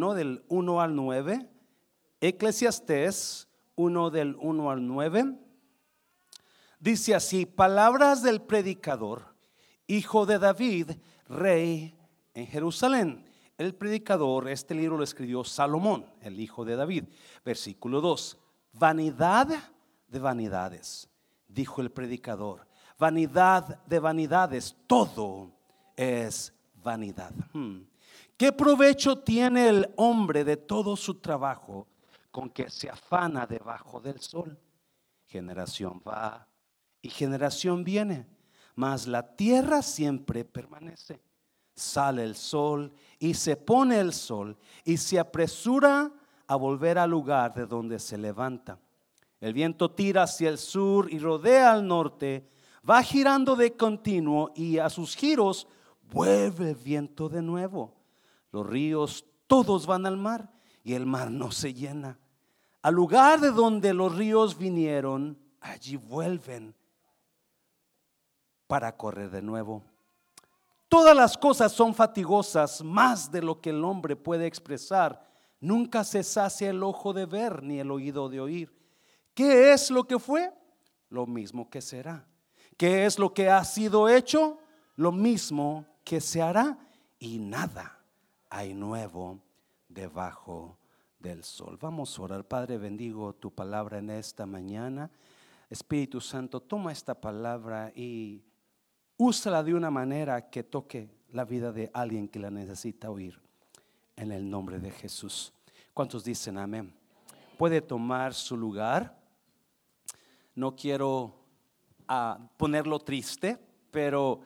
1 del 1 al 9, Eclesiastés 1 del 1 al 9, dice así, palabras del predicador, hijo de David, rey en Jerusalén. El predicador, este libro lo escribió Salomón, el hijo de David. Versículo 2, vanidad de vanidades, dijo el predicador, vanidad de vanidades, todo es vanidad. Hmm. ¿Qué provecho tiene el hombre de todo su trabajo con que se afana debajo del sol? Generación va y generación viene, mas la tierra siempre permanece. Sale el sol y se pone el sol y se apresura a volver al lugar de donde se levanta. El viento tira hacia el sur y rodea al norte, va girando de continuo y a sus giros vuelve el viento de nuevo los ríos todos van al mar y el mar no se llena. Al lugar de donde los ríos vinieron, allí vuelven para correr de nuevo. Todas las cosas son fatigosas, más de lo que el hombre puede expresar. Nunca se sacia el ojo de ver ni el oído de oír. ¿Qué es lo que fue? Lo mismo que será. ¿Qué es lo que ha sido hecho? Lo mismo que se hará y nada hay nuevo debajo del sol. Vamos a orar. Padre, bendigo tu palabra en esta mañana. Espíritu Santo, toma esta palabra y úsala de una manera que toque la vida de alguien que la necesita oír. En el nombre de Jesús. ¿Cuántos dicen amén? Puede tomar su lugar. No quiero ah, ponerlo triste, pero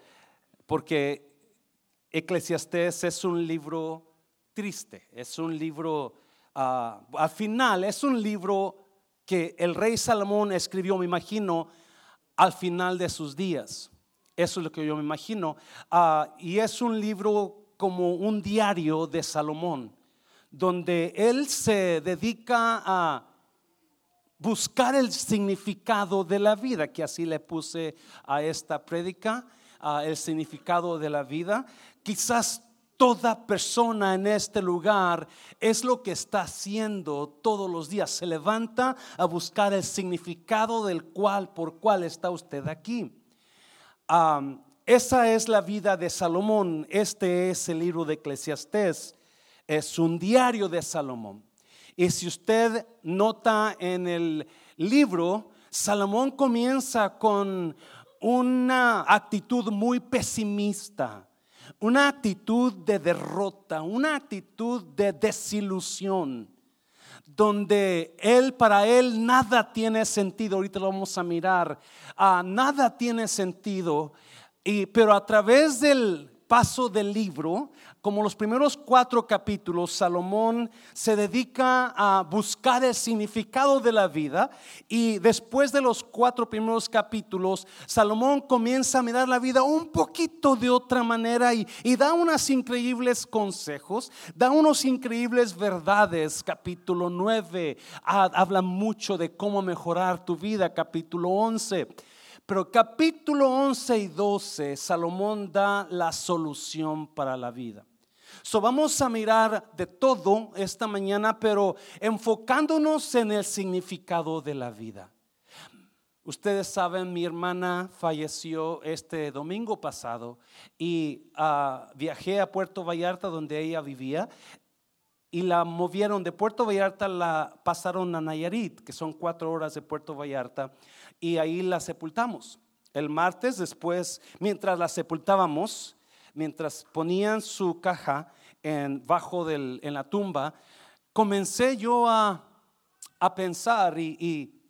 porque Eclesiastés es un libro triste, es un libro, ah, al final es un libro que el rey Salomón escribió, me imagino, al final de sus días. Eso es lo que yo me imagino. Ah, y es un libro como un diario de Salomón, donde él se dedica a buscar el significado de la vida, que así le puse a esta prédica, el significado de la vida. Quizás toda persona en este lugar es lo que está haciendo todos los días. Se levanta a buscar el significado del cual, por cual está usted aquí. esa es la vida de Salomón. Este es el libro de Eclesiastés. Es un diario de Salomón. Y si usted nota en el libro, Salomón comienza con una actitud muy pesimista una actitud de derrota, una actitud de desilusión, donde él, para él, nada tiene sentido. Ahorita lo vamos a mirar. Ah, nada tiene sentido. Y, pero a través del paso del libro, como los primeros cuatro capítulos, Salomón se dedica a buscar el significado de la vida y después de los cuatro primeros capítulos, Salomón comienza a mirar la vida un poquito de otra manera y, da unos increíbles consejos, da unos increíbles verdades. Capítulo 9 habla mucho de cómo mejorar tu vida. Capítulo 11 pero capítulo 11 y 12, Salomón da la solución para la vida. So vamos a mirar de todo esta mañana, pero enfocándonos en el significado de la vida. Ustedes saben, mi hermana falleció este domingo pasado y ah, viajé a Puerto Vallarta donde ella vivía y la movieron de Puerto Vallarta, la pasaron a Nayarit, que son cuatro horas de Puerto Vallarta y ahí la sepultamos. El martes después, mientras la sepultábamos, mientras ponían su caja en, bajo la tumba, comencé yo a, a pensar y, y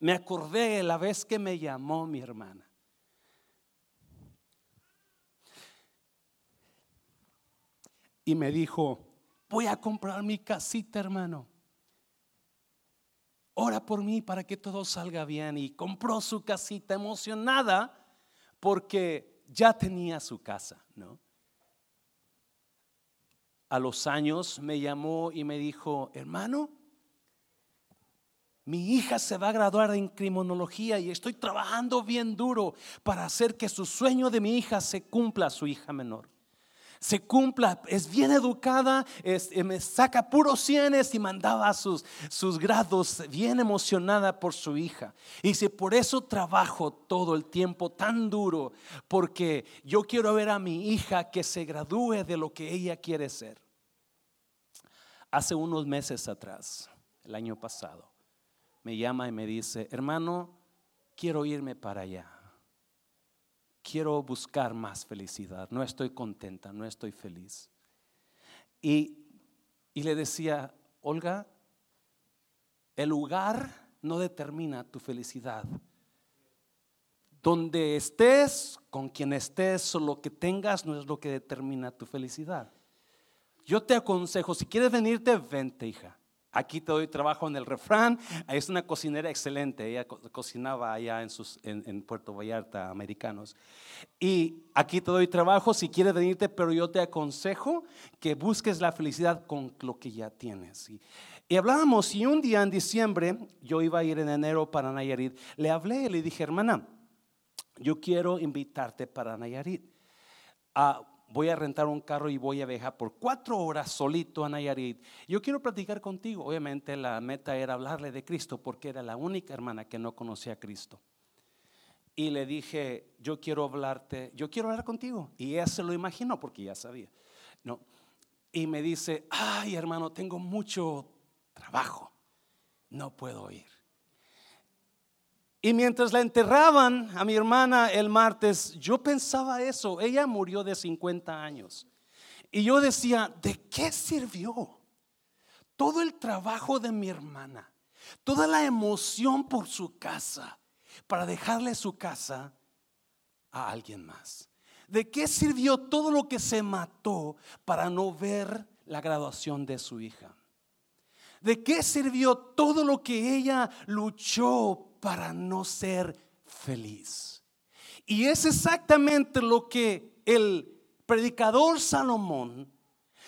me acordé la vez que me llamó mi hermana. Y me dijo, voy a comprar mi casita, hermano ora por mí para que todo salga bien. Y compró su casita emocionada porque ya tenía su casa, ¿no? A los años me llamó y me dijo, hermano, mi hija se va a graduar en criminología y estoy trabajando bien duro para hacer que su sueño de mi hija se cumpla, su hija menor. Se cumpla, es bien educada, eh, me saca puros cienes y mandaba sus, sus grados bien emocionada por su hija. Y dice, por eso trabajo todo el tiempo tan duro, porque yo quiero ver a mi hija que se gradúe de lo que ella quiere ser. Hace unos meses atrás, el año pasado, me llama y me dice, hermano, quiero irme para allá quiero buscar más felicidad, no estoy contenta, no estoy feliz. Y, le decía, Olga, el lugar no determina tu felicidad. Donde estés, con quien estés o lo que tengas no es lo que determina tu felicidad. Yo te aconsejo, si quieres venirte, vente, hija. Aquí te doy trabajo en el refrán. Es una cocinera excelente. Ella cocinaba allá en, sus, en, Puerto Vallarta, americanos. Y aquí te doy trabajo si quieres venirte, pero yo te aconsejo que busques la felicidad con lo que ya tienes. Y, hablábamos, y un día en diciembre, yo iba a ir en enero para Nayarit, le hablé y le dije, hermana, yo quiero invitarte para Nayarit. a voy a rentar un carro y voy a viajar por cuatro horas solito a Nayarit. Yo quiero platicar contigo. Obviamente la meta era hablarle de Cristo porque era la única hermana que no conocía a Cristo. Y le dije, yo quiero hablarte, yo quiero hablar contigo. Y ella se lo imaginó porque ya sabía. No. Y me dice, ay hermano, tengo mucho trabajo. No puedo ir. Y mientras la enterraban a mi hermana el martes, yo pensaba eso. Ella murió de 50 años. Y yo decía, ¿de qué sirvió todo el trabajo de mi hermana? Toda la emoción por su casa, para dejarle su casa a alguien más. ¿De qué sirvió todo lo que se mató para no ver la graduación de su hija? ¿De qué sirvió todo lo que ella luchó para no ser feliz. Y es exactamente lo que el predicador Salomón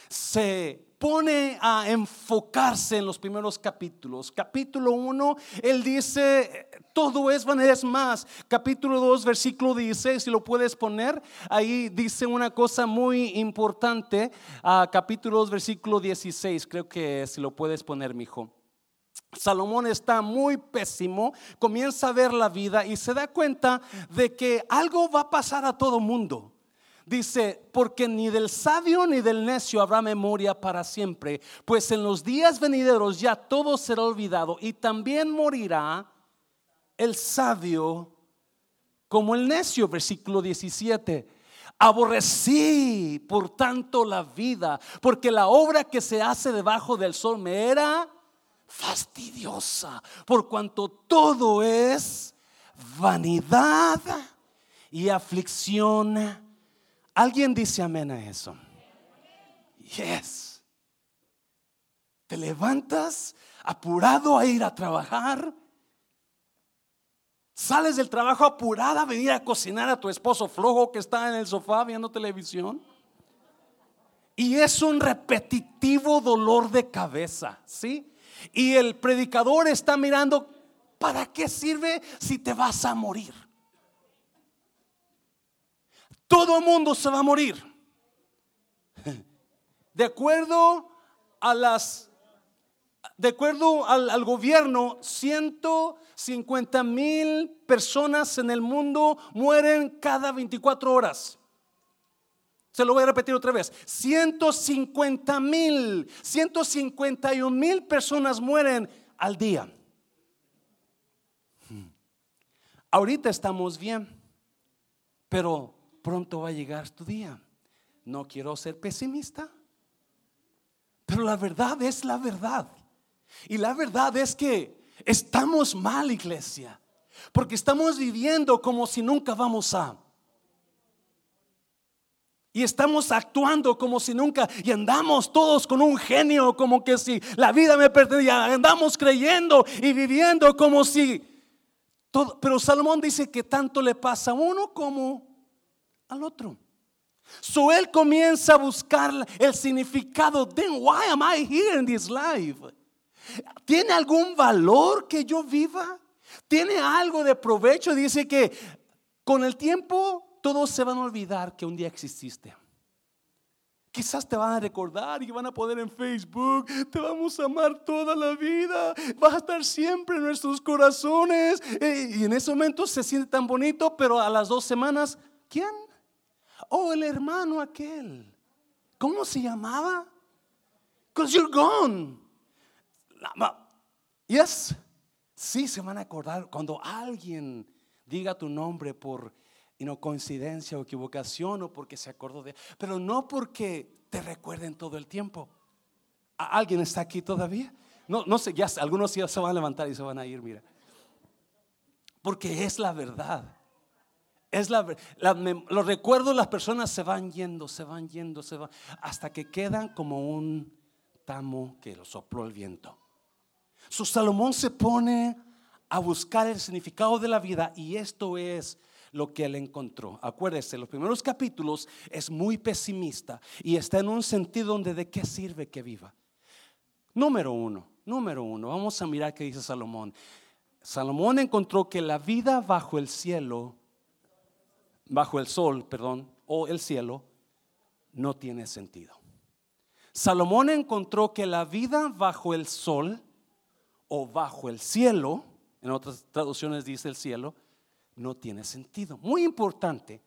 se pone a enfocarse en los primeros capítulos. Capítulo 1, él dice, todo es es más. Capítulo 2, versículo 16, si lo puedes poner, ahí dice una cosa muy importante. Uh, capítulo 2, versículo 16, creo que si lo puedes poner, mi hijo. Salomón está muy pésimo, comienza a ver la vida y se da cuenta de que algo va a pasar a todo mundo. Dice, porque ni del sabio ni del necio habrá memoria para siempre, pues en los días venideros ya todo será olvidado y también morirá el sabio como el necio, versículo 17. Aborrecí, por tanto, la vida, porque la obra que se hace debajo del sol me era fastidiosa, por cuanto todo es vanidad y aflicción. ¿Alguien dice amén a eso? Yes. Te levantas apurado a ir a trabajar. Sales del trabajo apurada a venir a cocinar a tu esposo flojo que está en el sofá viendo televisión. Y es un repetitivo dolor de cabeza, ¿sí? Y el predicador está mirando, ¿para qué sirve si te vas a morir? Todo mundo se va a morir. De acuerdo a las de acuerdo al, al, gobierno, 150 mil personas en el mundo mueren cada 24 horas. Se lo voy a repetir otra vez. 150 mil, 151 mil personas mueren al día. Ahorita estamos bien, pero pronto va a llegar tu día. No quiero ser pesimista, pero la verdad es la verdad. Y la verdad es que estamos mal, iglesia, porque estamos viviendo como si nunca vamos a y estamos actuando como si nunca, y andamos todos con un genio, como que si la vida me pertenecía, andamos creyendo y viviendo como si todo. Pero Salomón dice que tanto le pasa a uno como al otro. So él comienza a buscar el significado. Then why am I here in this life? ¿Tiene algún valor que yo viva? ¿Tiene algo de provecho? Dice que con el tiempo todos se van a olvidar que un día exististe. Quizás te van a recordar y van a poner en Facebook, te vamos a amar toda la vida, vas a estar siempre en nuestros corazones. Eh, y en ese momento se siente tan bonito, pero a las dos semanas, ¿quién? Oh, el hermano aquel. ¿Cómo se llamaba? Because you're gone. Yes. Sí, se van a acordar cuando alguien diga tu nombre por y no coincidencia o equivocación o porque se acordó de, pero no porque te recuerden todo el tiempo. ¿Alguien está aquí todavía? No, no sé, ya algunos ya se van a levantar y se van a ir, mira. Porque es la verdad. Es la, los recuerdos, las personas se van yendo, se van yendo, se van, hasta que quedan como un tamo que lo sopló el viento. Su Salomón se pone a buscar el significado de la vida y esto es lo que él encontró. Acuérdese, los primeros capítulos es muy pesimista y está en un sentido donde de qué sirve que viva. Número uno, número uno, vamos a mirar qué dice Salomón. Salomón encontró que la vida bajo el cielo, bajo el sol, perdón, o el cielo, no tiene sentido. Salomón encontró que la vida bajo el sol o bajo el cielo, en otras traducciones dice el cielo, no tiene sentido. Muy importante,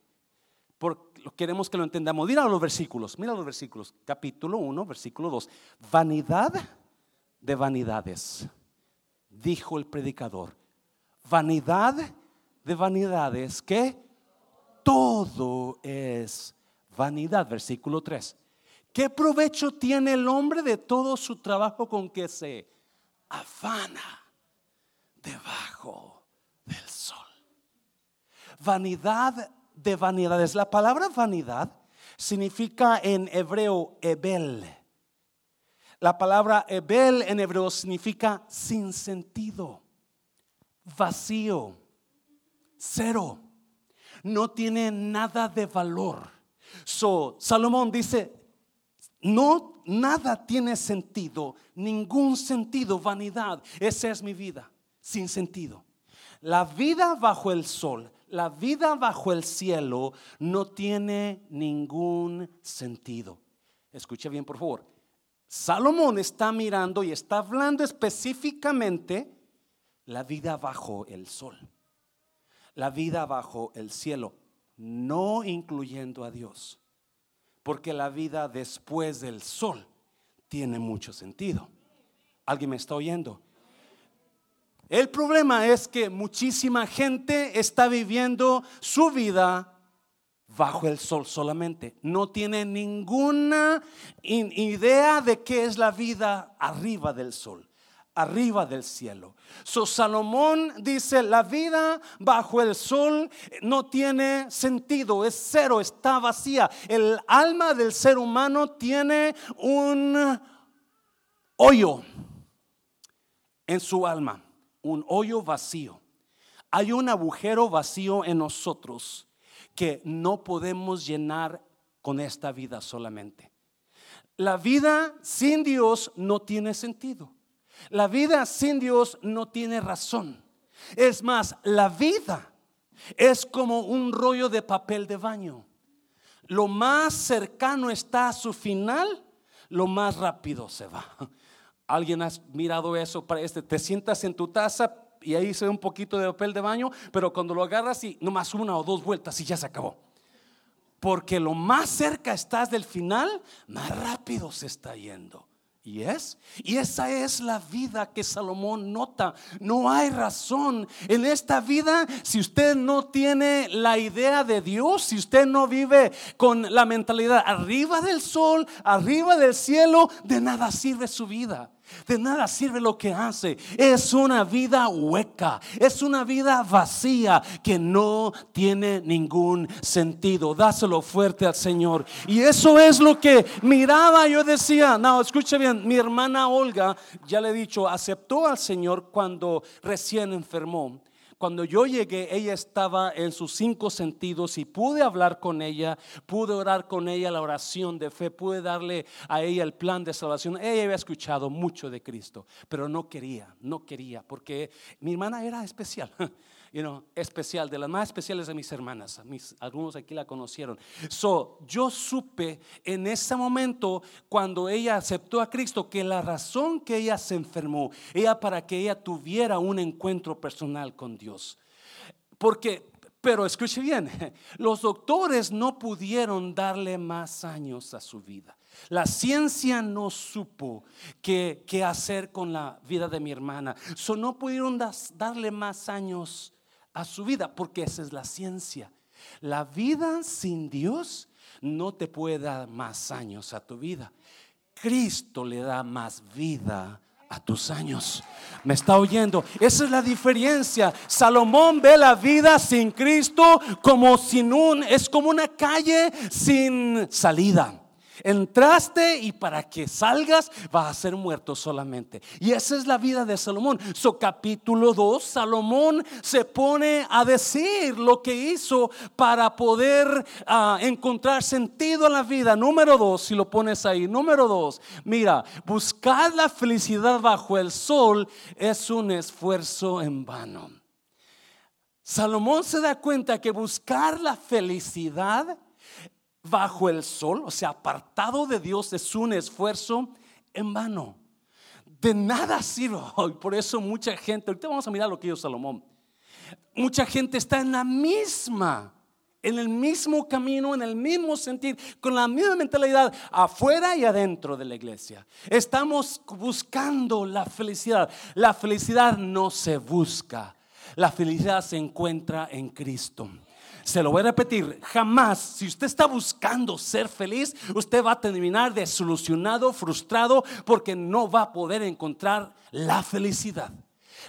porque queremos que lo entendamos. Mira los versículos, mira los versículos. Capítulo 1, versículo 2. Vanidad de vanidades, dijo el predicador. Vanidad de vanidades, que todo es vanidad. Versículo 3. ¿Qué provecho tiene el hombre de todo su trabajo con que se afana debajo del sol? Vanidad de vanidades. La palabra vanidad significa en hebreo ebel. La palabra ebel en hebreo significa sin sentido, vacío, cero. No tiene nada de valor. So, Salomón dice, no, nada tiene sentido, ningún sentido, vanidad. Esa es mi vida, sin sentido. La vida bajo el sol, la vida bajo el cielo no tiene ningún sentido. Escuche bien, por favor. Salomón está mirando y está hablando específicamente la vida bajo el sol, la vida bajo el cielo, no incluyendo a Dios porque la vida después del sol tiene mucho sentido. ¿Alguien me está oyendo? El problema es que muchísima gente está viviendo su vida bajo el sol solamente. No tiene ninguna idea de qué es la vida arriba del sol arriba del cielo. So Salomón dice, la vida bajo el sol no tiene sentido, es cero, está vacía. El alma del ser humano tiene un hoyo en su alma, un hoyo vacío. Hay un agujero vacío en nosotros que no podemos llenar con esta vida solamente. La vida sin Dios no tiene sentido. La vida sin Dios no tiene razón. Es más, la vida es como un rollo de papel de baño. Lo más cercano está a su final, lo más rápido se va. ¿Alguien ha mirado eso para este? Te sientas en tu taza y ahí se ve un poquito de papel de baño, pero cuando lo agarras y nomás una o dos vueltas y ya se acabó. Porque lo más cerca estás del final, más rápido se está yendo. Y es, y esa es la vida que Salomón nota. No hay razón en esta vida si usted no tiene la idea de Dios, si usted no vive con la mentalidad arriba del sol, arriba del cielo, de nada sirve su vida. De nada sirve lo que hace. Es una vida hueca. Es una vida vacía que no tiene ningún sentido. Dáselo fuerte al Señor. Y eso es lo que miraba. Yo decía, no, escuche bien. Mi hermana Olga, ya le he dicho, aceptó al Señor cuando recién enfermó Cuando yo llegué, ella estaba en sus cinco sentidos y pude hablar con ella, pude orar con ella la oración de fe, pude darle a ella el plan de salvación. Ella había escuchado mucho de Cristo, pero no quería, no quería, porque mi hermana era especial. you know, especial, de las más especiales de mis hermanas. Mis, algunos aquí la conocieron. So, yo supe en ese momento, cuando ella aceptó a Cristo, que la razón que ella se enfermó era para que ella tuviera un encuentro personal con Dios. Porque pero escuche bien, los doctores no pudieron darle más años a su vida. La ciencia no supo qué, qué hacer con la vida de mi hermana. So, no pudieron darle más años a su vida, porque esa es la ciencia. La vida sin Dios no te puede dar más años a tu vida. Cristo le da más vida a tus años. ¿Me está oyendo? Esa es la diferencia. Salomón ve la vida sin Cristo como sin un, es como una calle sin salida. Entraste y para que salgas vas a ser muerto solamente. Y esa es la vida de Salomón. So capítulo 2, Salomón se pone a decir lo que hizo para poder ah, encontrar sentido en la vida. Número 2, si lo pones ahí. Número 2, mira, buscar la felicidad bajo el sol es un esfuerzo en vano. Salomón se da cuenta que buscar la felicidad bajo el sol, o sea, apartado de Dios, es un esfuerzo en vano. De nada sirve. Por eso mucha gente, ahorita vamos a mirar lo que hizo Salomón. Mucha gente está en la misma, en el mismo camino, en el mismo sentido, con la misma mentalidad, afuera y adentro de la iglesia. Estamos buscando la felicidad. La felicidad no se busca, la felicidad se encuentra en Cristo. Se lo voy a repetir, jamás, si usted está buscando ser feliz, usted va a terminar desilusionado, frustrado, porque no va a poder encontrar la felicidad.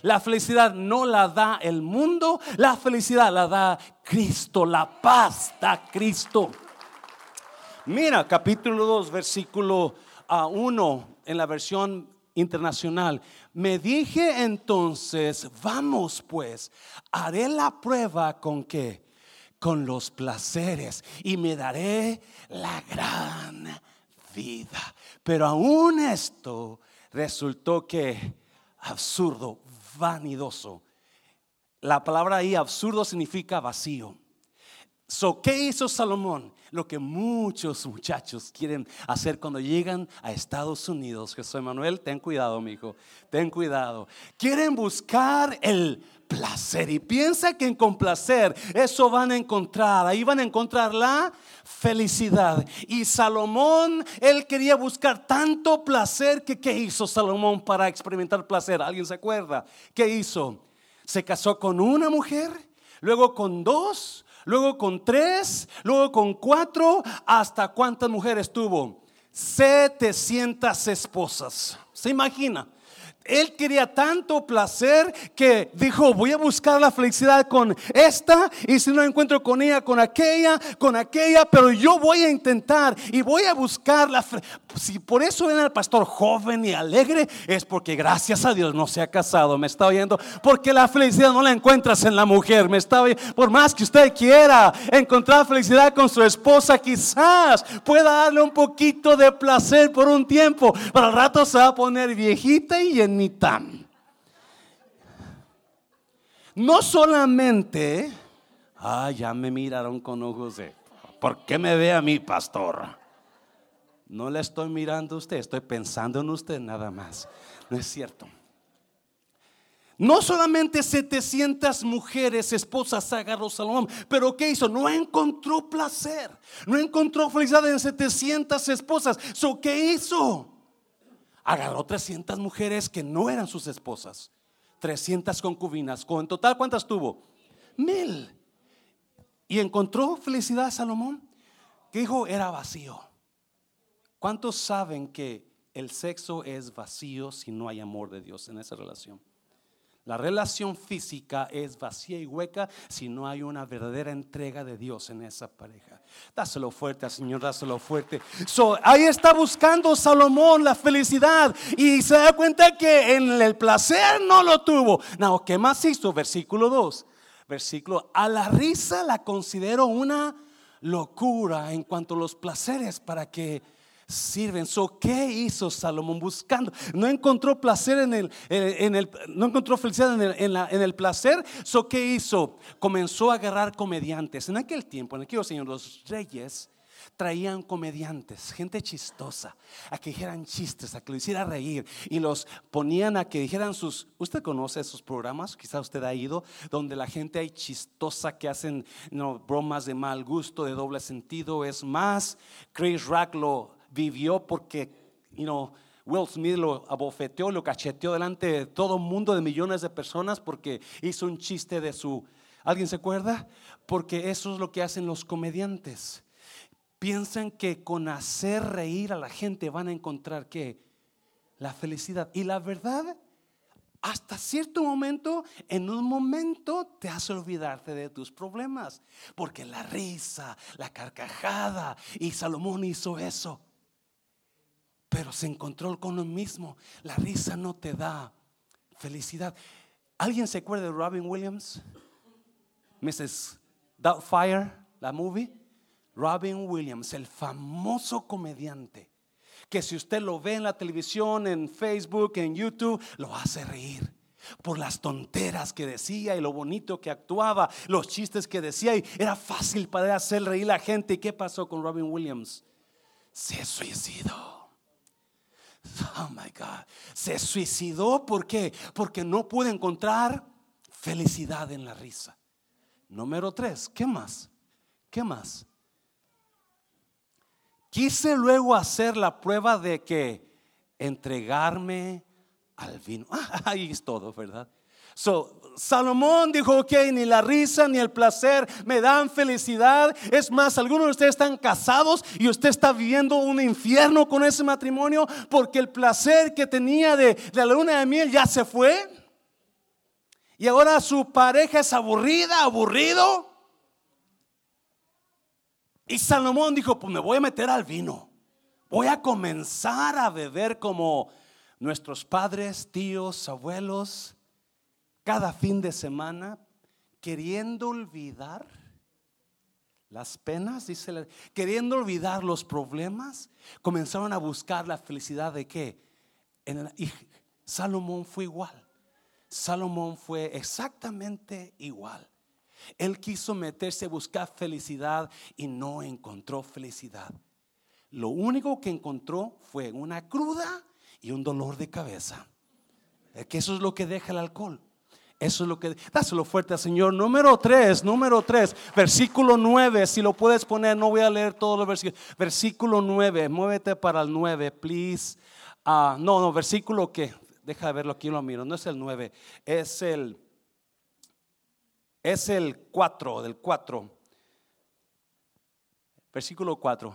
La felicidad no la da el mundo, la felicidad la da Cristo, la paz da Cristo. Mira, capítulo 2, versículo 1 ah, en la versión internacional. Me dije entonces, vamos pues, haré la prueba con que con los placeres y me daré la gran vida. Pero aún esto resultó que absurdo, vanidoso. La palabra ahí absurdo significa vacío. So, ¿Qué hizo Salomón? Lo que muchos muchachos quieren hacer cuando llegan a Estados Unidos. Jesús Manuel, ten cuidado, mi hijo, ten cuidado. Quieren buscar el placer y piensa que en complacer eso van a encontrar, ahí van a encontrar la felicidad. Y Salomón, él quería buscar tanto placer que ¿qué hizo Salomón para experimentar placer? ¿Alguien se acuerda? ¿Qué hizo? Se casó con una mujer, luego con dos, luego con tres, luego con cuatro, hasta cuántas mujeres tuvo? 700 esposas. ¿Se imagina? Él quería tanto placer que dijo, voy a buscar la felicidad con esta y si no encuentro con ella, con aquella, con aquella, pero yo voy a intentar y voy a buscar la Si por eso ven al pastor joven y alegre, es porque gracias a Dios no se ha casado, me está oyendo, porque la felicidad no la encuentras en la mujer, me está oyendo. Por más que usted quiera encontrar felicidad con su esposa, quizás pueda darle un poquito de placer por un tiempo, pero al rato se va a poner viejita y en no solamente, ah, ya me miraron con ojos de, ¿por qué me ve a mí, pastor? No le estoy mirando a usted, estoy pensando en usted nada más. No es cierto. No solamente 700 mujeres, esposas agarró Salomón, pero ¿qué hizo? No encontró placer, no encontró felicidad en 700 esposas. So, ¿Qué hizo? Agarró 300 mujeres que no eran sus esposas, 300 concubinas. ¿En total cuántas tuvo? Mil. Y encontró felicidad Salomón. Que dijo era vacío. ¿Cuántos saben que el sexo es vacío si no hay amor de Dios en esa relación? La relación física es vacía y hueca si no hay una verdadera entrega de Dios en esa pareja. Dáselo fuerte al Señor, dáselo fuerte. Ahí está buscando Salomón la felicidad y se da cuenta que en el placer no lo tuvo. No, ¿qué más hizo? Versículo 2. Versículo, a la risa la considero una locura en cuanto a los placeres para que sirven. So, ¿Qué hizo Salomón buscando? No encontró placer en el, en el no encontró felicidad en el, placer. So, ¿Qué hizo? Comenzó a agarrar comediantes. En aquel tiempo, en aquellos años, los reyes traían comediantes, gente chistosa, a que dijeran chistes, a que lo hiciera reír y los ponían a que dijeran sus, usted conoce esos programas, quizás usted ha ido, donde la gente hay chistosa que hacen bromas de mal gusto, de doble sentido, es más, Chris Rack lo vivió porque, you know, Will Smith lo abofeteó, lo cacheteó delante de todo un mundo de millones de personas porque hizo un chiste de su... ¿Alguien se acuerda? Porque eso es lo que hacen los comediantes. Piensan que con hacer reír a la gente van a encontrar que la felicidad. Y la verdad, hasta cierto momento, en un momento te hace olvidarte de tus problemas. Porque la risa, la carcajada, y Salomón hizo eso pero se encontró con lo mismo. La risa no te da felicidad. ¿Alguien se acuerda de Robin Williams? Mrs. Doubtfire, la movie. Robin Williams, el famoso comediante, que si usted lo ve en la televisión, en Facebook, en YouTube, lo hace reír por las tonteras que decía y lo bonito que actuaba, los chistes que decía y era fácil para hacer reír a la gente. ¿Y qué pasó con Robin Williams? Se suicidó. Oh my God. Se suicidó. Porque no pudo encontrar felicidad en la risa. Número tres. ¿Qué más? ¿Qué más? Quise luego hacer la prueba de que entregarme al vino. ahí es todo, ¿verdad? Salomón dijo, ok, ni la risa ni el placer me dan felicidad. Es más, algunos de ustedes están casados y usted está viviendo un infierno con ese matrimonio porque el placer que tenía de, la luna de miel ya se fue. Y ahora su pareja es aburrida, aburrido. Y Salomón dijo, pues me voy a meter al vino. Voy a comenzar a beber como nuestros padres, tíos, abuelos cada fin de semana queriendo olvidar las penas, dice, queriendo olvidar los problemas, comenzaron a buscar la felicidad de qué. y Salomón fue igual. Salomón fue exactamente igual. Él quiso meterse a buscar felicidad y no encontró felicidad. Lo único que encontró fue una cruda y un dolor de cabeza. Que eso es lo que deja el alcohol. Eso es lo que, dáselo fuerte al Señor. Número 3, número 3, versículo 9, si lo puedes poner, no voy a leer todos los versículos. Versículo 9, muévete para el 9, please. Ah, no, no, versículo que, deja de verlo aquí, lo miro, no es el 9, es el, es el 4, del 4. Versículo 4.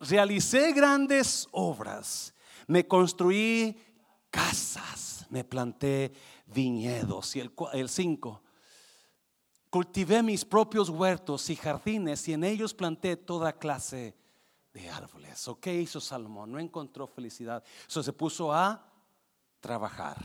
Realicé grandes obras, me construí casas, me planté viñedos. Y el 5, cultivé mis propios huertos y jardines y en ellos planté toda clase de árboles. ¿O qué hizo Salomón? No encontró felicidad. Se puso a trabajar.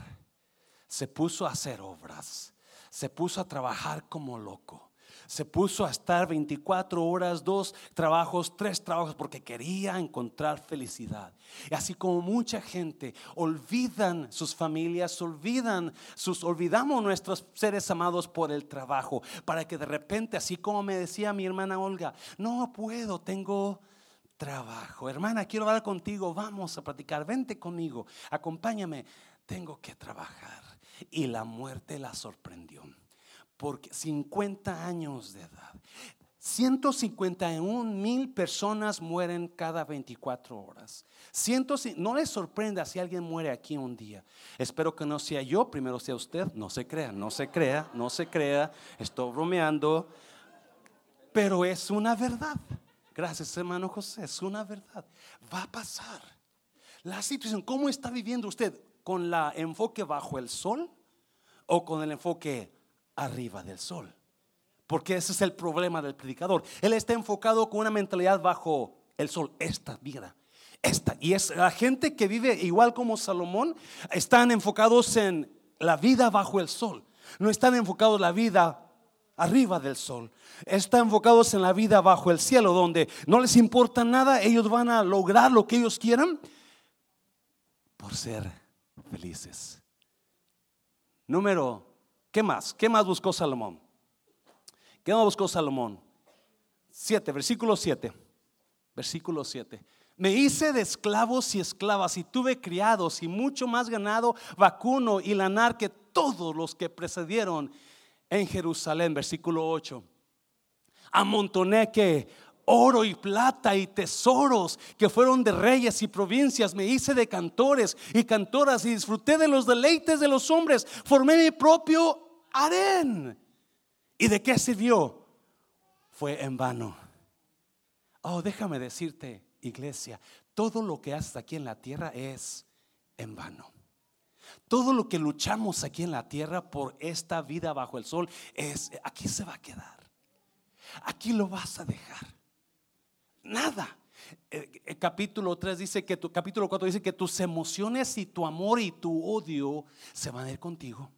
Se puso a hacer obras. Se puso a trabajar como loco se puso a estar 24 horas, dos trabajos, tres trabajos, porque quería encontrar felicidad. Y así como mucha gente olvidan sus familias, olvidan sus, olvidamos nuestros seres amados por el trabajo, para que de repente, así como me decía mi hermana Olga, no puedo, tengo trabajo. Hermana, quiero hablar contigo, vamos a platicar, vente conmigo, acompáñame, tengo que trabajar. Y la muerte la sorprendió porque 50 años de edad. 151 mil personas mueren cada 24 horas. no les sorprenda si alguien muere aquí un día. Espero que no sea yo, primero sea usted. No se crea, no se crea, no se crea. Estoy bromeando. Pero es una verdad. Gracias, hermano José. Es una verdad. Va a pasar. La situación, ¿cómo está viviendo usted? ¿Con la enfoque bajo el sol? o con el enfoque arriba del sol. Porque ese es el problema del predicador. Él está enfocado con una mentalidad bajo el sol, esta vida. Esta. Y es la gente que vive igual como Salomón, están enfocados en la vida bajo el sol. No están enfocados en la vida arriba del sol. Están enfocados en la vida bajo el cielo, donde no les importa nada, ellos van a lograr lo que ellos quieran por ser felices. Número, ¿qué más? ¿Qué más buscó Salomón? ¿Qué más buscó Salomón? 7, versículo 7. Versículo 7. Me hice de esclavos y esclavas y tuve criados y mucho más ganado, vacuno y lanar que todos los que precedieron en Jerusalén. Versículo 8. Amontoné que oro y plata y tesoros que fueron de reyes y provincias. Me hice de cantores y cantoras y disfruté de los deleites de los hombres. Formé mi propio harén. ¿Y de qué sirvió? Fue en vano. Oh, déjame decirte, iglesia, todo lo que haces aquí en la tierra es en vano. Todo lo que luchamos aquí en la tierra por esta vida bajo el sol es aquí se va a quedar. Aquí lo vas a dejar. Nada. El, capítulo 3 dice que tu capítulo 4 dice que tus emociones y tu amor y tu odio se van a ir contigo.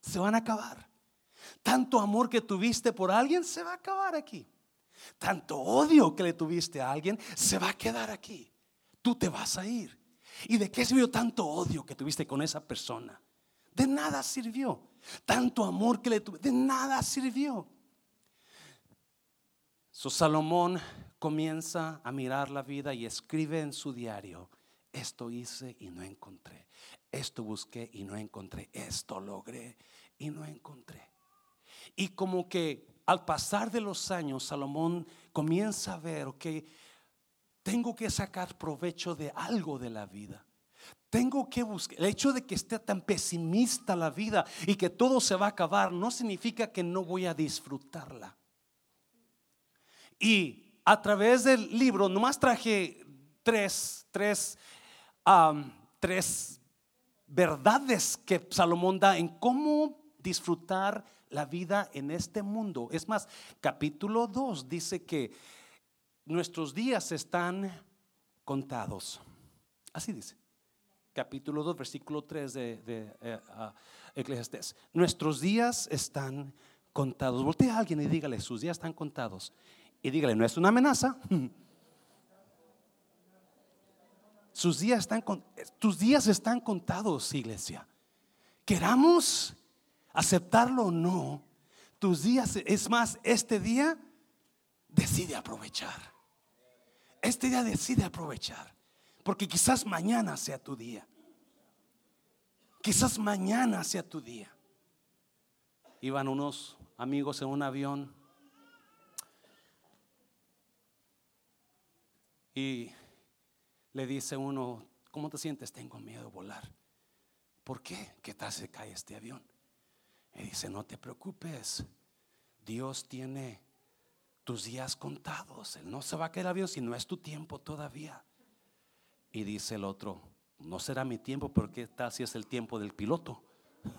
Se van a acabar. Tanto amor que tuviste por alguien se va a acabar aquí. Tanto odio que le tuviste a alguien se va a quedar aquí. Tú te vas a ir. ¿Y de qué sirvió tanto odio que tuviste con esa persona? De nada sirvió. Tanto amor que le tuviste, de nada sirvió. So Salomón comienza a mirar la vida y escribe en su diario, esto hice y no encontré, esto busqué y no encontré, esto logré y no encontré. Y como que al pasar de los años, Salomón comienza a ver, que tengo que sacar provecho de algo de la vida. Tengo que buscar. El hecho de que esté tan pesimista la vida y que todo se va a acabar no significa que no voy a disfrutarla. Y a través del libro, nomás traje tres, tres, tres verdades que Salomón da en cómo disfrutar la vida en este mundo. Es más, capítulo 2 dice que nuestros días están contados. Así dice. Capítulo 2, versículo 3 de, de eh, Nuestros días están contados. Voltea a alguien y dígale, sus días están contados y dígale, no es una amenaza. Sus días están, tus días están contados, iglesia. Queramos aceptarlo o no, tus días, es más, este día decide aprovechar. Este día decide aprovechar. Porque quizás mañana sea tu día. Quizás mañana sea tu día. Iban unos amigos en un avión Y le dice uno, ¿cómo te sientes? Tengo miedo de volar. ¿Por qué? ¿Qué tal se cae este avión? Y dice, no te preocupes. Dios tiene tus días contados. Él no se va a caer el avión si no es tu tiempo todavía. Y dice el otro, no será mi tiempo porque tal si es el tiempo del piloto.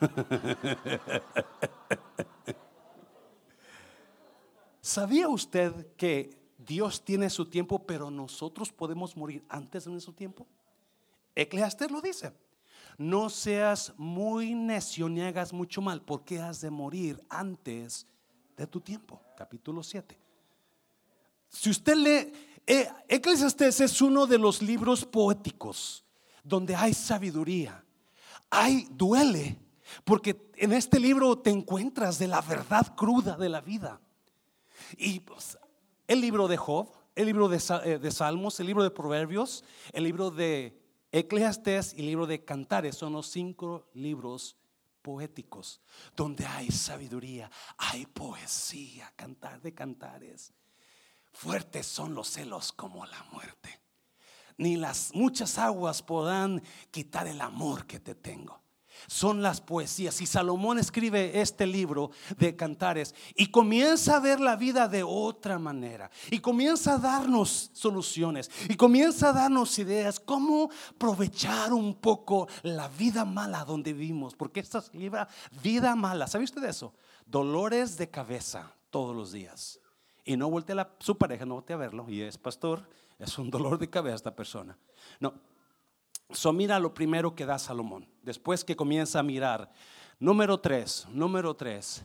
¿Sabía usted que Dios tiene su tiempo, pero nosotros podemos morir antes de nuestro tiempo. Eclesiastes lo dice. No seas muy necio ni hagas mucho mal, porque has de morir antes de tu tiempo. Capítulo 7. Si usted lee, eh, Eclesiastes es uno de los libros poéticos donde hay sabiduría. Hay duele, porque en este libro te encuentras de la verdad cruda de la vida. Y pues, el libro de Job, el libro eh, de, Salmos, el libro de Proverbios, el libro de Eclesiastés y el libro de Cantares son los cinco libros poéticos donde hay sabiduría, hay poesía, cantar de cantares. Fuertes son los celos como la muerte. Ni las muchas aguas podrán quitar el amor que te tengo. Son las poesías. Y Salomón escribe este libro de cantares y comienza a ver la vida de otra manera. Y comienza a darnos soluciones. Y comienza a darnos ideas. Cómo aprovechar un poco la vida mala donde vivimos. Porque esta es vida mala. ¿Sabe usted eso? Dolores de cabeza todos los días. Y no voltea a su pareja, no voltea a verlo. Y es pastor, es un dolor de cabeza esta persona. No, So mira lo primero que da Salomón, después que comienza a mirar. Número tres, número tres.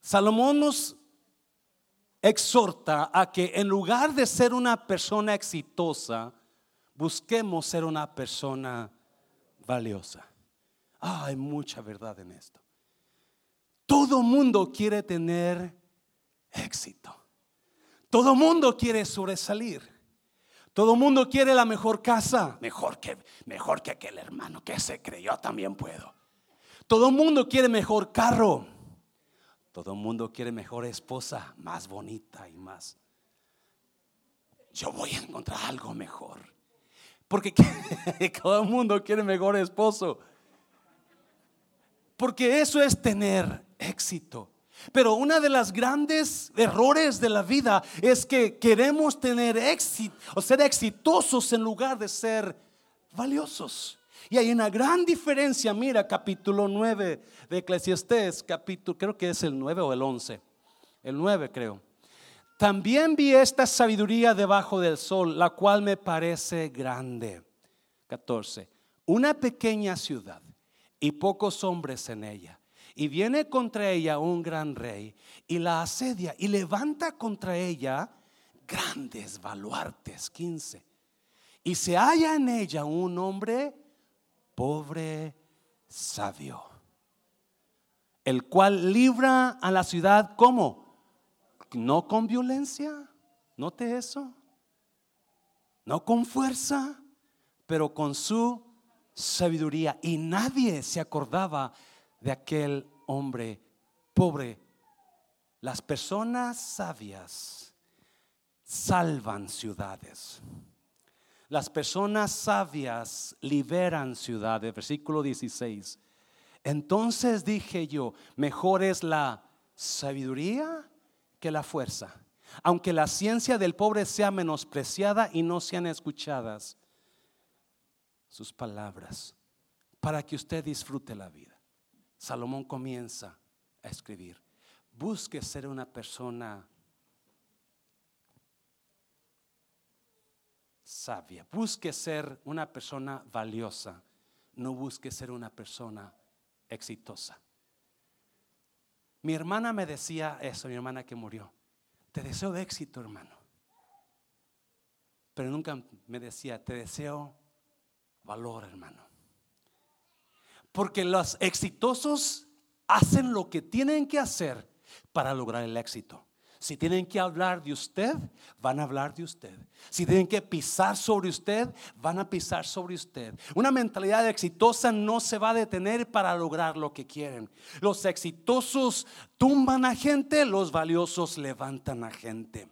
Salomón nos exhorta a que en lugar de ser una persona exitosa, busquemos ser una persona valiosa. Ah, hay mucha verdad en esto. Todo mundo quiere tener éxito. Todo mundo quiere sobresalir. Todo el mundo quiere la mejor casa, mejor que, mejor que aquel hermano que se creyó también puedo. Todo el mundo quiere mejor carro. Todo el mundo quiere mejor esposa, más bonita y más. Yo voy a encontrar algo mejor. Porque todo el mundo quiere mejor esposo. Porque eso es tener éxito. Pero una de las grandes errores de la vida es que queremos tener éxito o ser exitosos en lugar de ser valiosos. Y hay una gran diferencia, mira, capítulo 9 de Eclesiastés, capítulo, creo que es el 9 o el 11, el 9 creo. También vi esta sabiduría debajo del sol, la cual me parece grande. 14. Una pequeña ciudad y pocos hombres en ella y viene contra ella un gran rey y la asedia y levanta contra ella grandes baluartes, 15. Y se halla en ella un hombre pobre, sabio, el cual libra a la ciudad como, no con violencia, note eso, no con fuerza, pero con su sabiduría. Y nadie se acordaba de aquel hombre pobre. Las personas sabias salvan ciudades. Las personas sabias liberan ciudades. Versículo 16. Entonces dije yo, mejor es la sabiduría que la fuerza. Aunque la ciencia del pobre sea menospreciada y no sean escuchadas sus palabras, para que usted disfrute la vida. Salomón comienza a escribir, busque ser una persona sabia, busque ser una persona valiosa, no busque ser una persona exitosa. Mi hermana me decía eso, mi hermana que murió, te deseo de éxito, hermano. Pero nunca me decía, te deseo valor, hermano. Porque los exitosos hacen lo que tienen que hacer para lograr el éxito. Si tienen que hablar de usted, van a hablar de usted. Si tienen que pisar sobre usted, van a pisar sobre usted. Una mentalidad exitosa no se va a detener para lograr lo que quieren. Los exitosos tumban a gente, los valiosos levantan a gente.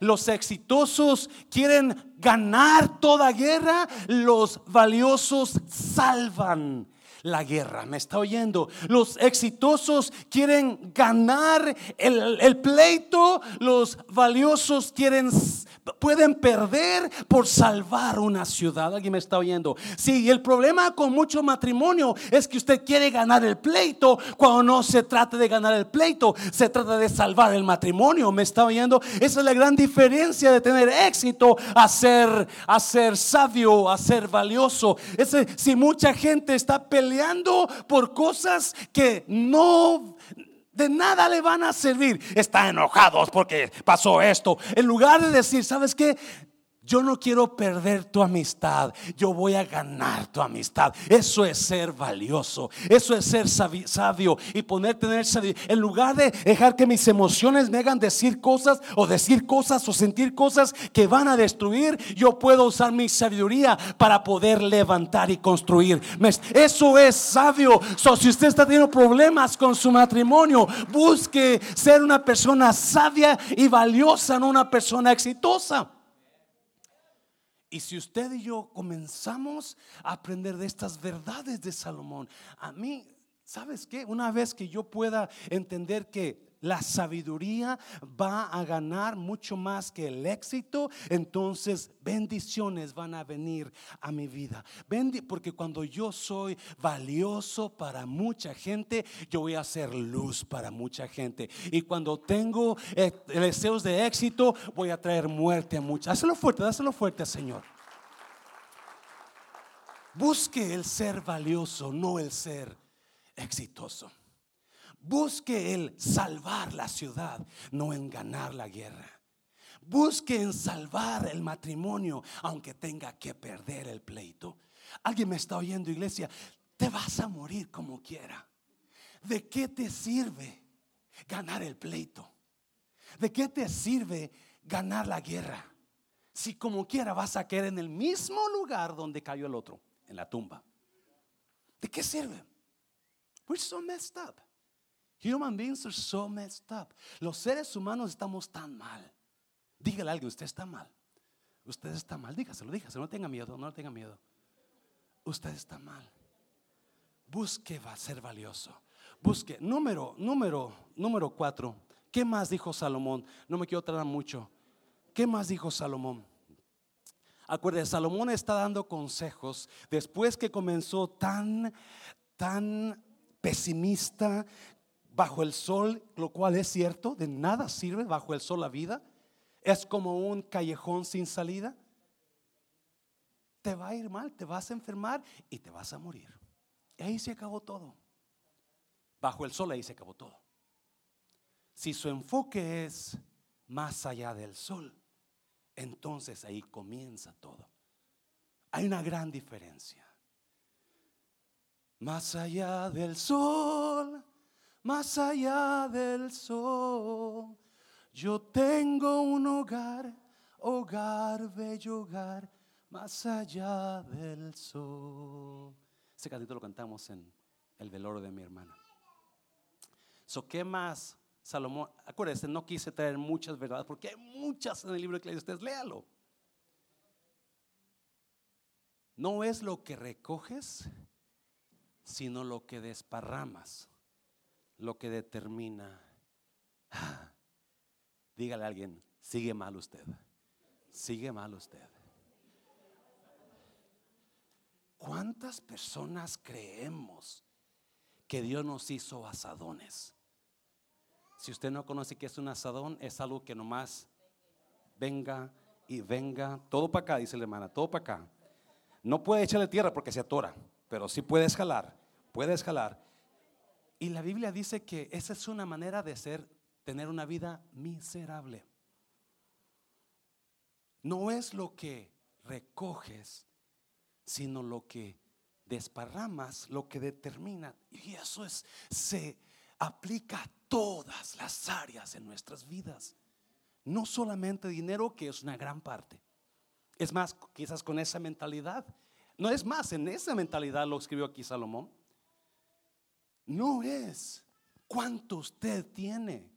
Los exitosos quieren ganar toda guerra, los valiosos salvan la guerra. ¿Me está oyendo? Los exitosos quieren ganar el, pleito, los valiosos quieren pueden perder por salvar una ciudad. ¿Alguien me está oyendo? Sí, el problema con mucho matrimonio es que usted quiere ganar el pleito cuando no se trata de ganar el pleito, se trata de salvar el matrimonio. ¿Me está oyendo? Esa es la gran diferencia de tener éxito a ser, sabio, a ser valioso. Si mucha gente está peleando por cosas que no de nada le van a servir. Están enojados porque pasó esto. En lugar de decir, ¿sabes qué? Yo no quiero perder tu amistad, yo voy a ganar tu amistad. Eso es ser valioso, eso es ser sabio y poner tener sabio. En lugar de dejar que mis emociones me hagan decir cosas o decir cosas o sentir cosas que van a destruir, yo puedo usar mi sabiduría para poder levantar y construir. Eso es sabio. si usted está teniendo problemas con su matrimonio, busque ser una persona sabia y valiosa, no una persona exitosa. Y si usted y yo comenzamos a aprender de estas verdades de Salomón, a mí, ¿sabes qué? Una vez que yo pueda entender que la sabiduría va a ganar mucho más que el éxito, entonces bendiciones van a venir a mi vida. porque cuando yo soy valioso para mucha gente, yo voy a ser luz para mucha gente. Y cuando tengo eh, deseos de éxito, voy a traer muerte a muchas. Hazlo fuerte, dáselo fuerte, Señor. Busque el ser valioso, no el ser exitoso. Busque el salvar la ciudad, no en ganar la guerra. Busque en salvar el matrimonio, aunque tenga que perder el pleito. Alguien me está oyendo, iglesia. Te vas a morir como quiera. ¿De qué te sirve ganar el pleito? ¿De qué te sirve ganar la guerra? Si como quiera vas a caer en el mismo lugar donde cayó el otro, en la tumba. ¿De qué sirve? We're so messed up. Human beings are so messed up. Los seres humanos estamos tan mal. Dígale a alguien, usted está mal. Usted está mal. Dígaselo, dígaselo. No tenga miedo, no tenga miedo. Usted está mal. Busque va a ser valioso. Busque. Número, número, número cuatro. ¿Qué más dijo Salomón? No me quiero tardar mucho. ¿Qué más dijo Salomón? Acuérdese, Salomón está dando consejos después que comenzó tan, tan pesimista, bajo el sol, lo cual es cierto, de nada sirve bajo el sol la vida. Es como un callejón sin salida. Te va a ir mal, te vas a enfermar y te vas a morir. Y ahí se acabó todo. Bajo el sol ahí se acabó todo. Si su enfoque es más allá del sol, entonces ahí comienza todo. Hay una gran diferencia. Más allá del sol más allá del sol. Yo tengo un hogar, hogar, bello hogar, más allá del sol. Ese cantito lo cantamos en el velorio de mi hermana. So, ¿Qué más? Salomón, acuérdense, no quise traer muchas verdades porque hay muchas en el libro de Ustedes léalo. No es lo que recoges, sino lo que desparramas lo que determina. Dígale a alguien, sigue mal usted. Sigue mal usted. ¿Cuántas personas creemos que Dios nos hizo asadones? Si usted no conoce qué es un asadón, es algo que nomás venga y venga. Todo para acá, dice la hermana, todo para acá. No puede echarle tierra porque se atora, pero sí puede escalar, puede escalar. Y la Biblia dice que esa es una manera de ser, tener una vida miserable. No es lo que recoges, sino lo que desparramas, lo que determina. Y eso es, se aplica a todas las áreas en nuestras vidas. No solamente dinero, que es una gran parte. Es más, quizás con esa mentalidad. No es más, en esa mentalidad lo escribió aquí Salomón no es cuánto usted tiene.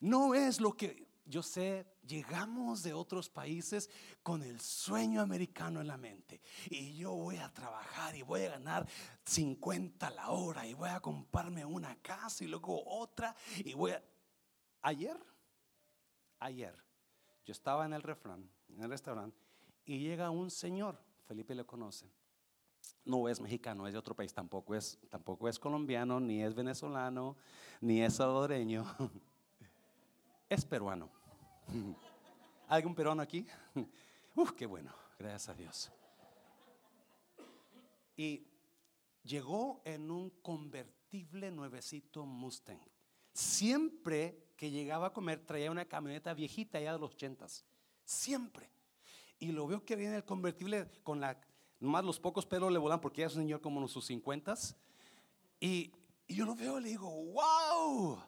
No es lo que yo sé, llegamos de otros países con el sueño americano en la mente. Y yo voy a trabajar y voy a ganar 50 la hora y voy a comprarme una casa y luego otra. Y voy a... Ayer, ayer, yo estaba en el refrán, en el restaurante, y llega un señor, Felipe le conoce, no es mexicano, es de otro país, tampoco es, tampoco es colombiano, ni es venezolano, ni es salvadoreño, es peruano. ¿Algún peruano aquí? Uf, qué bueno, gracias a Dios. Y llegó en un convertible nuevecito Mustang. Siempre que llegaba a comer traía una camioneta viejita ya de los ochentas. Siempre. Y lo veo que viene el convertible con la Nomás los pocos pelos le volan porque ya es un señor como en sus cincuentas. Y, y yo lo veo y le digo, wow,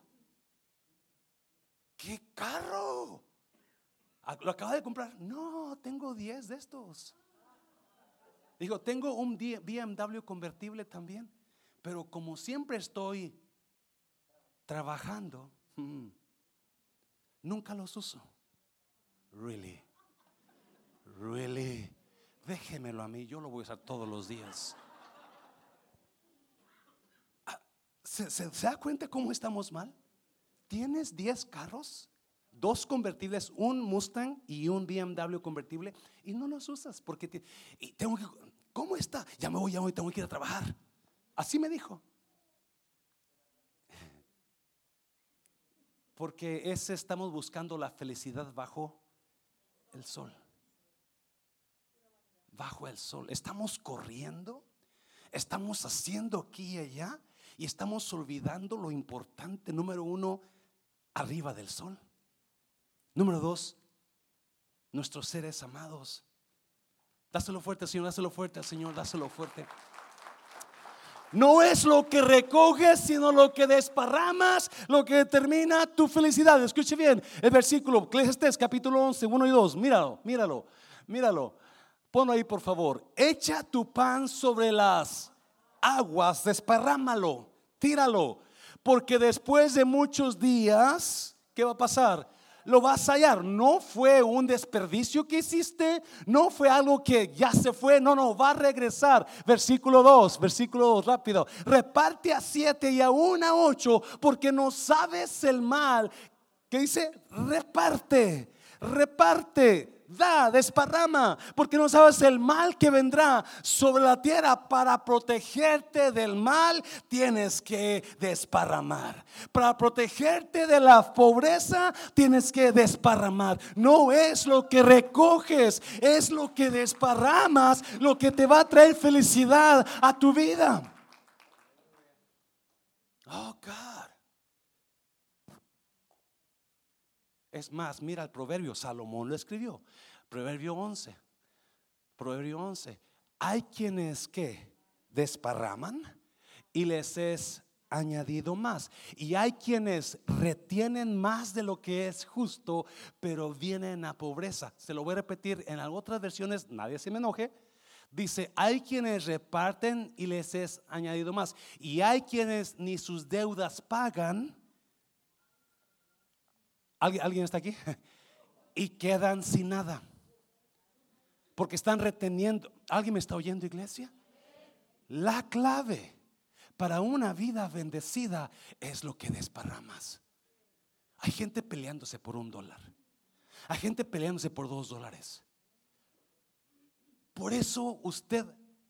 qué carro. Ah, ¿Lo acaba de comprar? No, tengo 10 de estos. Digo, tengo un BMW convertible también, pero como siempre estoy trabajando, hmm, nunca los uso. Really, Really? Déjemelo a mí, yo lo voy a usar todos los días. Ah, ¿Se, da cuenta cómo estamos mal? ¿Tienes 10 carros? Dos convertibles, un Mustang y un BMW convertible, y no los usas porque tengo que, ¿cómo está? Ya me voy, ya me voy, tengo que ir a trabajar. Así me dijo. Porque ese estamos buscando la felicidad bajo el sol. Bajo el sol. Estamos corriendo, estamos haciendo aquí y allá y estamos olvidando lo importante, número uno, arriba del sol. Número dos, nuestros seres amados. Dáselo fuerte, Señor, dáselo fuerte, Señor, dáselo fuerte. No es lo que recoges, sino lo que desparramas, lo que determina tu felicidad. Escuche bien el versículo, Eclesiastés capítulo 11, 1 y 2. Míralo, míralo, míralo. Ponlo ahí, por favor. Echa tu pan sobre las aguas, desparrámalo, tíralo. Porque después de muchos días, ¿qué va a pasar? Lo vas a hallar. No fue un desperdicio que hiciste, no fue algo que ya se fue, no, no, va a regresar. Versículo 2, versículo 2, rápido. Reparte a siete y aún a ocho, porque no sabes el mal. ¿Qué dice? Reparte, reparte da, desparrama, porque no sabes el mal que vendrá sobre la tierra. Para protegerte del mal, tienes que desparramar. Para protegerte de la pobreza, tienes que desparramar. No es lo que recoges, es lo que desparramas, lo que te va a traer felicidad a tu vida. Oh, God. Es más, mira el proverbio, Salomón lo escribió. Proverbio 11. Proverbio 11. Hay quienes que desparraman y les es añadido más. Y hay quienes retienen más de lo que es justo, pero vienen a pobreza. Se lo voy a repetir en otras versiones, nadie se me enoje. Dice, hay quienes reparten y les es añadido más. Y hay quienes ni sus deudas pagan. ¿Alguien, ¿Alguien está aquí? Y quedan sin nada. Porque están reteniendo. ¿Alguien me está oyendo, iglesia? La clave para una vida bendecida es lo que desparramas. Hay gente peleándose por un dólar. Hay gente peleándose por dos dólares. Por eso usted,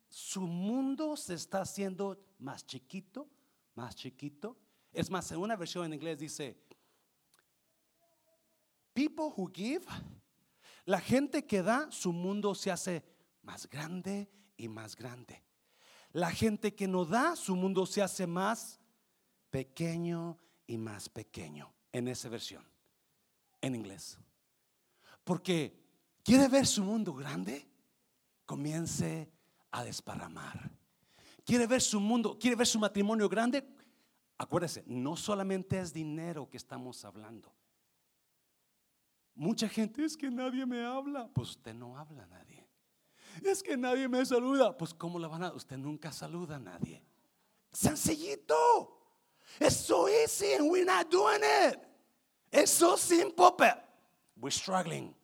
su mundo se está haciendo más chiquito, más chiquito. Es más, en una versión en inglés dice, people who give, la gente que da, su mundo se hace más grande y más grande. La gente que no da, su mundo se hace más pequeño y más pequeño. En esa versión, en inglés. Porque quiere ver su mundo grande, comience a desparramar. Quiere ver su mundo, quiere ver su matrimonio grande. Acuérdese, no solamente es dinero que estamos hablando. Mucha gente es que nadie me habla. Pues usted no habla a nadie. Es que nadie me saluda. Pues ¿cómo la van a? Usted nunca saluda a nadie. Sencillito. It's so easy and we're not doing it. It's so simple, but we're struggling.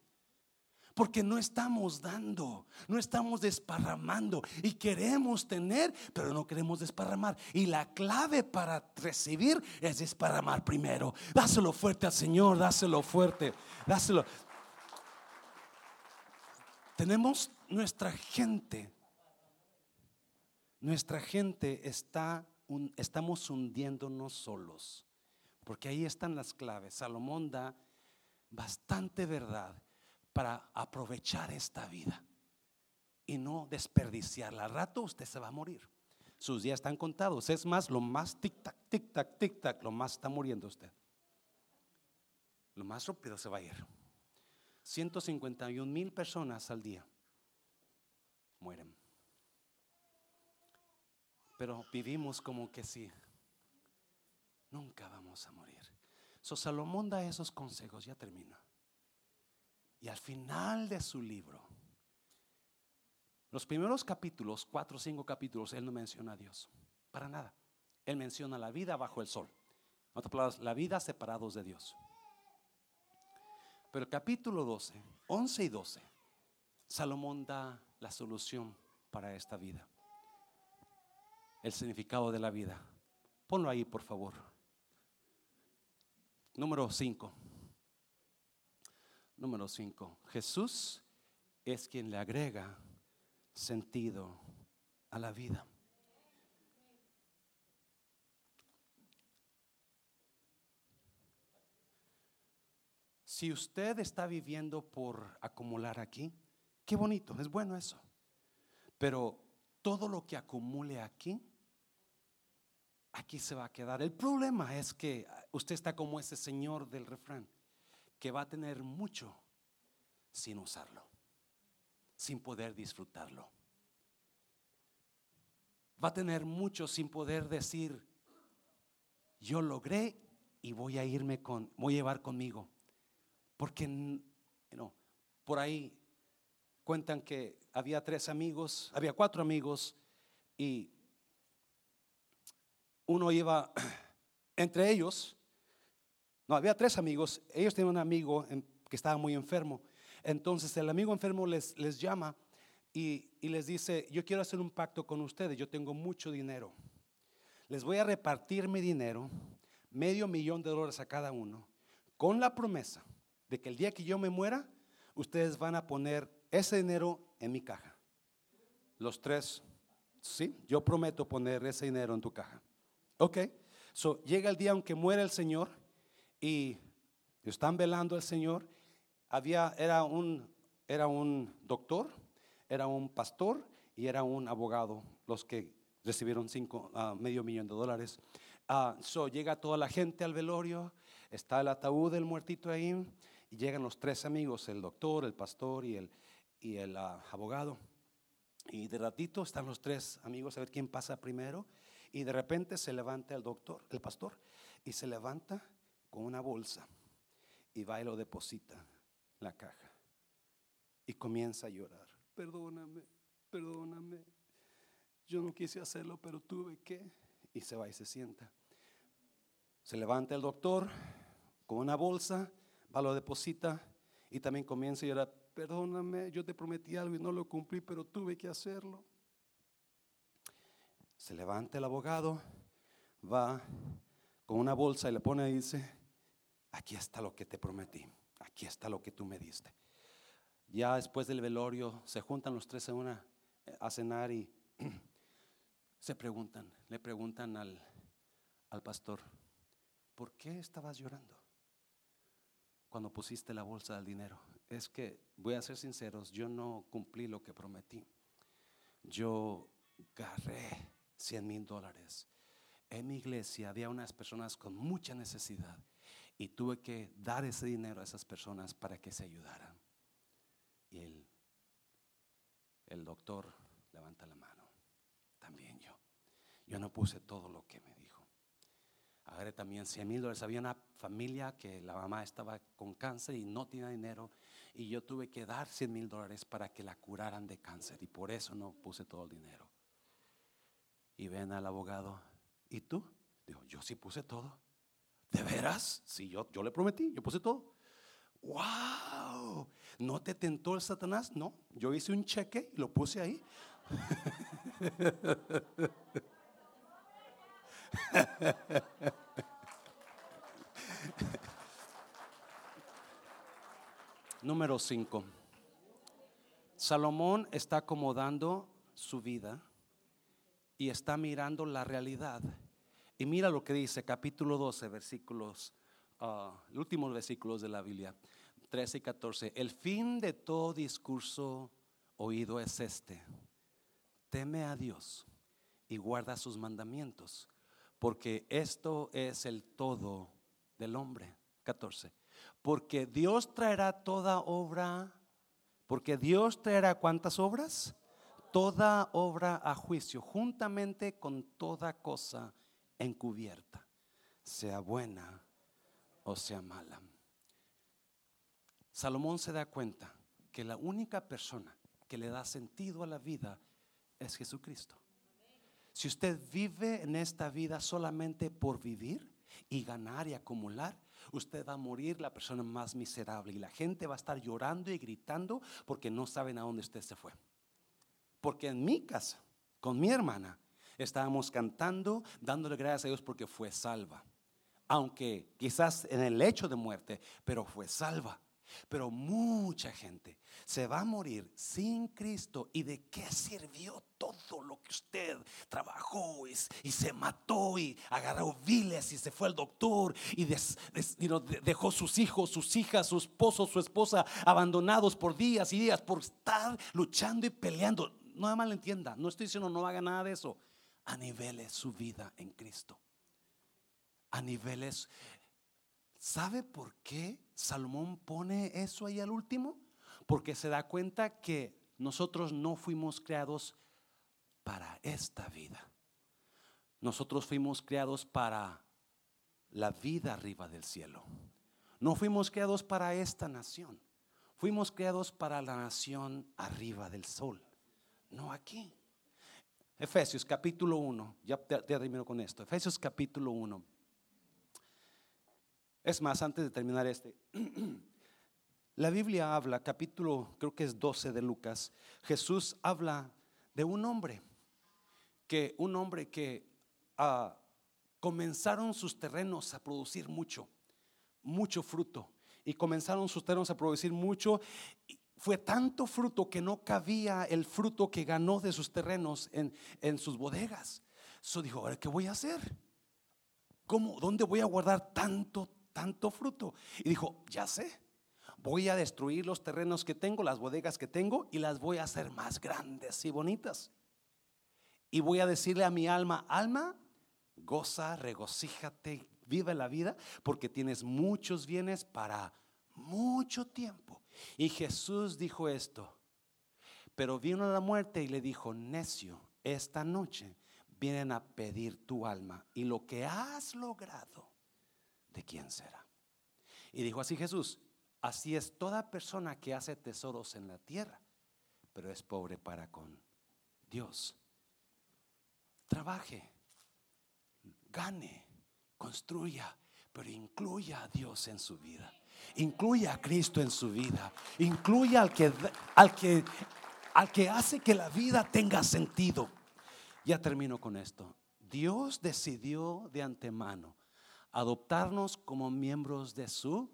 Porque no estamos dando, no estamos desparramando y queremos tener, pero no queremos desparramar. Y la clave para recibir es desparramar primero. Dáselo fuerte al Señor, dáselo fuerte, dáselo. Tenemos nuestra gente, nuestra gente está, estamos hundiéndonos solos, porque ahí están las claves. Salomón da bastante verdad para aprovechar esta vida y no desperdiciarla. Al rato usted se va a morir. Sus días están contados. Es más, lo más tic-tac, tic-tac, tic-tac, lo más está muriendo usted. Lo más rápido se va a ir. 151 mil personas al día mueren. Pero vivimos como que sí. Nunca vamos a morir. So Salomón da esos consejos, ya termina. Y al final de su libro, los primeros capítulos, cuatro o cinco capítulos, él no menciona a Dios. Para nada. Él menciona la vida bajo el sol. En otras palabras, la vida separados de Dios. Pero capítulo 12, 11 y 12, Salomón da la solución para esta vida. El significado de la vida. Ponlo ahí, por favor. Número 5. Número 5. Jesús es quien le agrega sentido a la vida. Si usted está viviendo por acumular aquí, qué bonito, es bueno eso. Pero todo lo que acumule aquí, aquí se va a quedar. El problema es que usted está como ese señor del refrán, que va a tener mucho sin usarlo, sin poder disfrutarlo. Va a tener mucho sin poder decir, yo logré y voy a irme con, voy a llevar conmigo. Porque no, por ahí cuentan que había tres amigos, había cuatro amigos y uno iba entre ellos, no, había tres amigos, ellos tenían un amigo que estaba muy enfermo. Entonces el amigo enfermo les, llama y, y les dice, yo quiero hacer un pacto con ustedes, yo tengo mucho dinero. Les voy a repartir mi dinero, medio millón de dólares a cada uno, con la promesa de que el día que yo me muera, ustedes van a poner ese dinero en mi caja. Los tres, sí, yo prometo poner ese dinero en tu caja. Ok, so llega el día aunque muera el Señor y están velando al Señor. Había, era un, era un doctor, era un pastor y era un abogado, los que recibieron cinco, ah, medio millón de dólares. Uh, so llega toda la gente al velorio, está el ataúd del muertito ahí, y llegan los tres amigos, el doctor, el pastor y el, y el ah, abogado. Y de ratito están los tres amigos a ver quién pasa primero. Y de repente se levanta el doctor, el pastor, y se levanta con una bolsa y va y lo deposita la caja. Y comienza a llorar. Perdóname, perdóname. Yo no quise hacerlo, pero tuve que. Y se va y se sienta. Se levanta el doctor con una bolsa, va, lo deposita y también comienza a llorar perdóname, yo te prometí algo y no lo cumplí, pero tuve que hacerlo. Se levanta el abogado, va con una bolsa y le pone y dice, aquí está lo que te prometí, aquí está lo que tú me diste. Ya después del velorio se juntan los tres a, una, a cenar y se preguntan, le preguntan al, al pastor, ¿por qué estabas llorando cuando pusiste la bolsa del dinero? es que, voy a ser sinceros, yo no cumplí lo que prometí. Yo agarré 100 mil dólares. En mi iglesia había unas personas con mucha necesidad y tuve que dar ese dinero a esas personas para que se ayudaran. Y el, el doctor levanta la mano. También yo. Yo no puse todo lo que me dijo. Agarré también 100 mil dólares. Había una familia que la mamá estaba con cáncer y no tenía dinero y yo tuve que dar 100 mil dólares para que la curaran de cáncer y por eso no puse todo el dinero. Y ven al abogado, ¿y tú? Digo, yo sí puse todo. ¿De veras? Sí, yo, yo le prometí, yo puse todo. ¡Wow! ¿No te tentó el Satanás? No, yo hice un cheque y lo puse ahí. Número 5. Salomón está acomodando su vida y está mirando la realidad. Y mira lo que dice capítulo 12, versículos, uh, los últimos versículos de la Biblia, 13 y 14. El fin de todo discurso oído es este. Teme a Dios y guarda sus mandamientos, porque esto es el todo del hombre. 14. Porque Dios traerá toda obra, porque Dios traerá cuántas obras? Toda obra a juicio, juntamente con toda cosa encubierta, sea buena o sea mala. Salomón se da cuenta que la única persona que le da sentido a la vida es Jesucristo. Si usted vive en esta vida solamente por vivir y ganar y acumular, usted va a morir la persona más miserable y la gente va a estar llorando y gritando porque no saben a dónde usted se fue. Porque en mi casa, con mi hermana, estábamos cantando, dándole gracias a Dios porque fue salva. Aunque quizás en el hecho de muerte, pero fue salva. Pero mucha gente se va a morir sin Cristo. ¿Y de qué sirvió todo lo que usted trabajó y, se mató y agarró viles y se fue al doctor y dejó sus hijos, sus hijas, su esposo, su esposa abandonados por días y días por estar luchando y peleando? No me entienda no estoy diciendo no haga nada de eso. A niveles su vida en Cristo. A niveles ¿Sabe por qué Salomón pone eso ahí al último? Porque se da cuenta que nosotros no fuimos creados para esta vida. Nosotros fuimos creados para la vida arriba del cielo. No fuimos creados para esta nación. Fuimos creados para la nación arriba del sol, no aquí. Efesios capítulo 1, ya termino con esto. Efesios capítulo 1. Es más, antes de terminar este, la Biblia habla, capítulo creo que es 12 de Lucas, Jesús habla de un hombre, que un hombre que ah, comenzaron sus terrenos a producir mucho, mucho fruto, y comenzaron sus terrenos a producir mucho. Fue tanto fruto que no cabía el fruto que ganó de sus terrenos en, en sus bodegas. Eso dijo, ¿qué voy a hacer? ¿Cómo? ¿Dónde voy a guardar tanto, tanto fruto. Y dijo, ya sé, voy a destruir los terrenos que tengo, las bodegas que tengo, y las voy a hacer más grandes y bonitas. Y voy a decirle a mi alma, alma, goza, regocíjate, vive la vida, porque tienes muchos bienes para mucho tiempo. Y Jesús dijo esto, pero vino la muerte y le dijo, necio, esta noche vienen a pedir tu alma y lo que has logrado ¿de quién será? Y dijo así Jesús, así es toda persona que hace tesoros en la tierra, pero es pobre para con Dios. Trabaje, gane, construya, pero incluya a Dios en su vida. Incluya a Cristo en su vida. Incluya al que, al que, al que hace que la vida tenga sentido. Ya termino con esto. Dios decidió de antemano adoptarnos como miembros de su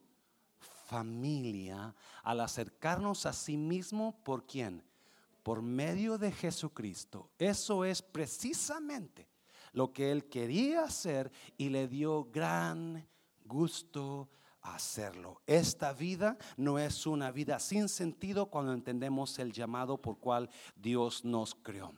familia al acercarnos a sí mismo por quién? Por medio de Jesucristo. Eso es precisamente lo que él quería hacer y le dio gran gusto hacerlo. Esta vida no es una vida sin sentido cuando entendemos el llamado por cual Dios nos creó.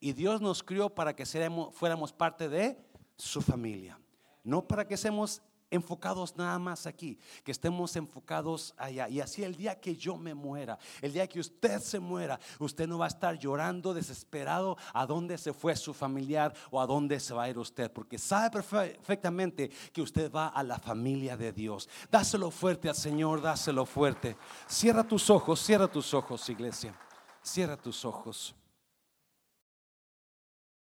Y Dios nos creó para que fuéramos parte de su familia. No para que estemos enfocados nada más aquí, que estemos enfocados allá. Y así el día que yo me muera, el día que usted se muera, usted no va a estar llorando desesperado a dónde se fue su familiar o a dónde se va a ir usted, porque sabe perfectamente que usted va a la familia de Dios. Dáselo fuerte al Señor, dáselo fuerte. Cierra tus ojos, cierra tus ojos, iglesia. Cierra tus ojos.